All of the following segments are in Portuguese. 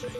フェイク!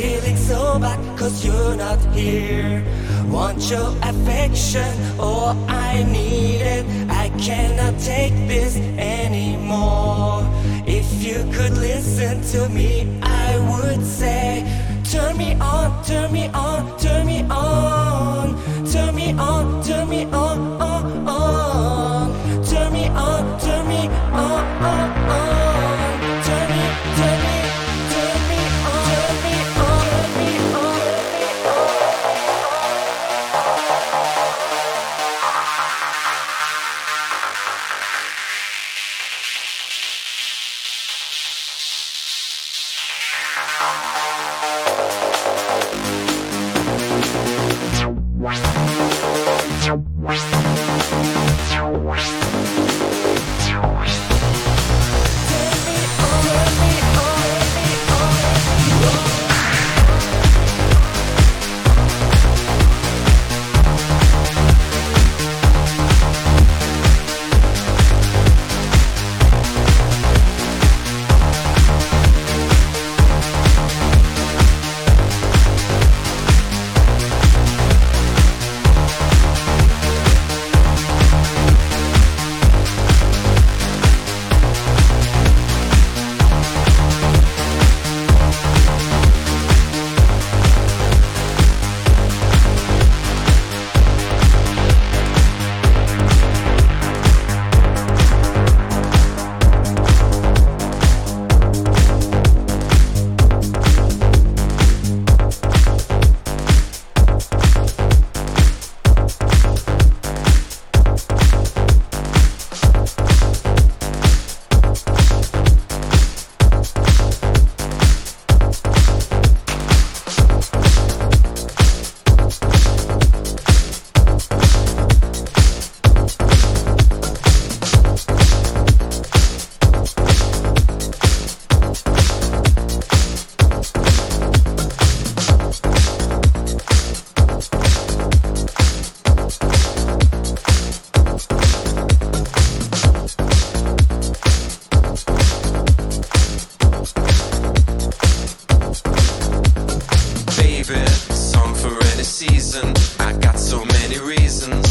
feeling so bad cause you're not here. Want your affection, oh, I need it. I cannot take this anymore. If you could listen to me, I would say, Turn me on, turn me on, turn me on, turn me on, turn me on, on, on. season. I got so many reasons.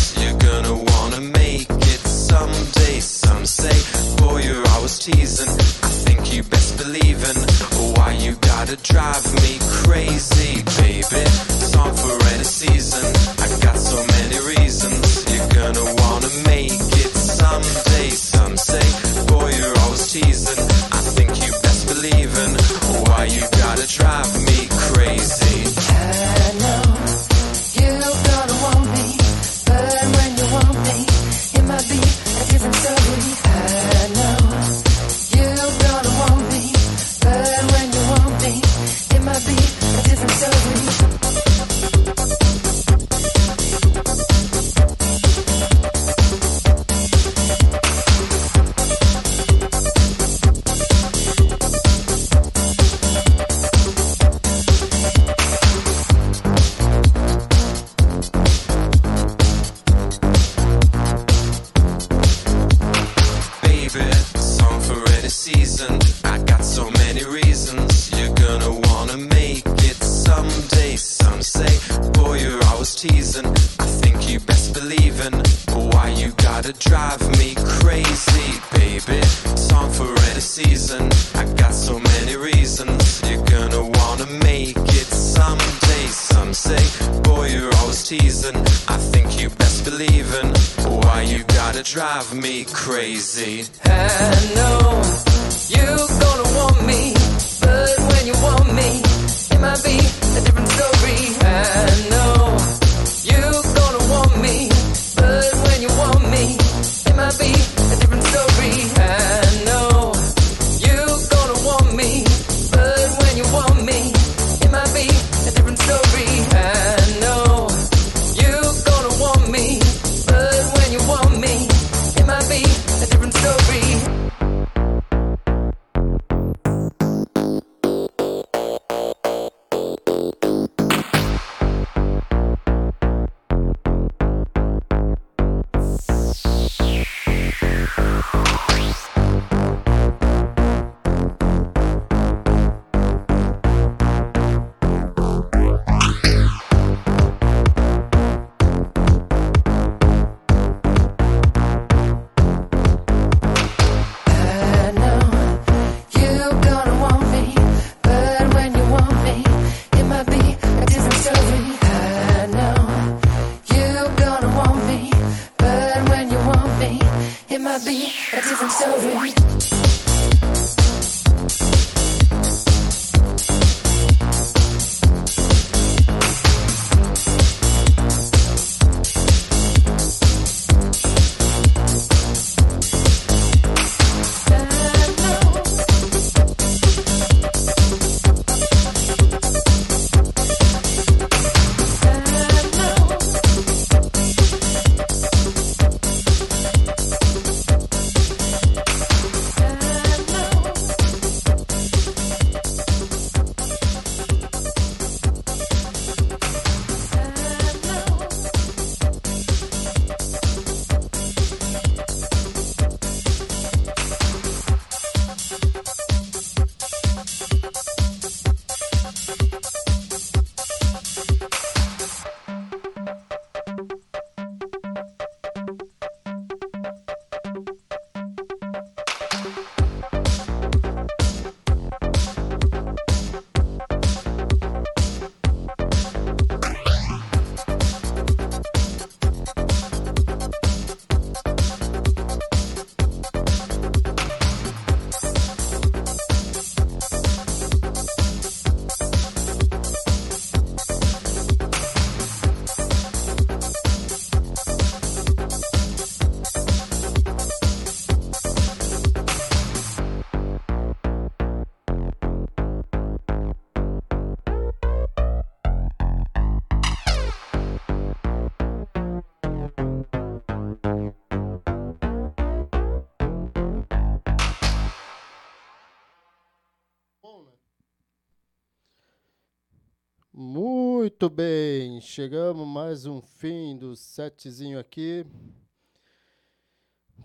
Muito bem, chegamos mais um fim do setzinho aqui.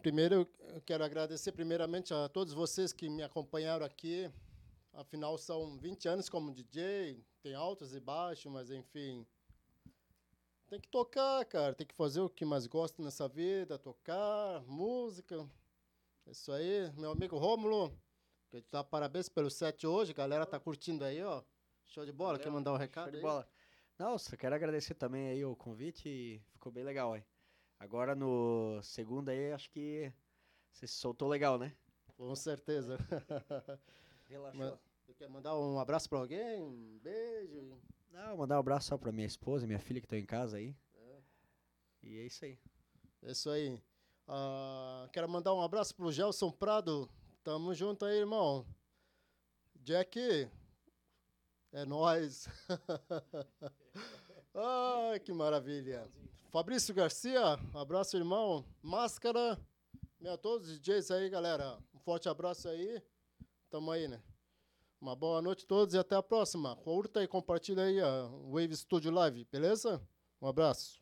Primeiro, eu quero agradecer primeiramente a todos vocês que me acompanharam aqui. Afinal, são 20 anos como DJ, tem altos e baixos, mas enfim. Tem que tocar, cara, tem que fazer o que mais gosta nessa vida, tocar, música. É isso aí, meu amigo Rômulo. Quero te dar parabéns pelo set hoje, a galera tá curtindo aí, ó. Show de bola, quer Valeu, mandar um show recado de aí? bola. Nossa, quero agradecer também aí o convite e ficou bem legal aí. Agora no segundo aí, acho que você se soltou legal, né? Com certeza. Relaxou. Ma- Você quer mandar um abraço pra alguém? Um beijo? Não, mandar um abraço só pra minha esposa e minha filha que estão em casa aí. E é isso aí. É isso aí. Ah, quero mandar um abraço pro Gelson Prado. Tamo junto aí, irmão. Jack, é nóis. Ai, que maravilha. Fabrício Garcia, abraço, irmão. Máscara. Meu, todos os DJs aí, galera. Um forte abraço aí. Tamo aí, né? Uma boa noite a todos e até a próxima. Curta e compartilha aí a Wave Studio Live, beleza? Um abraço.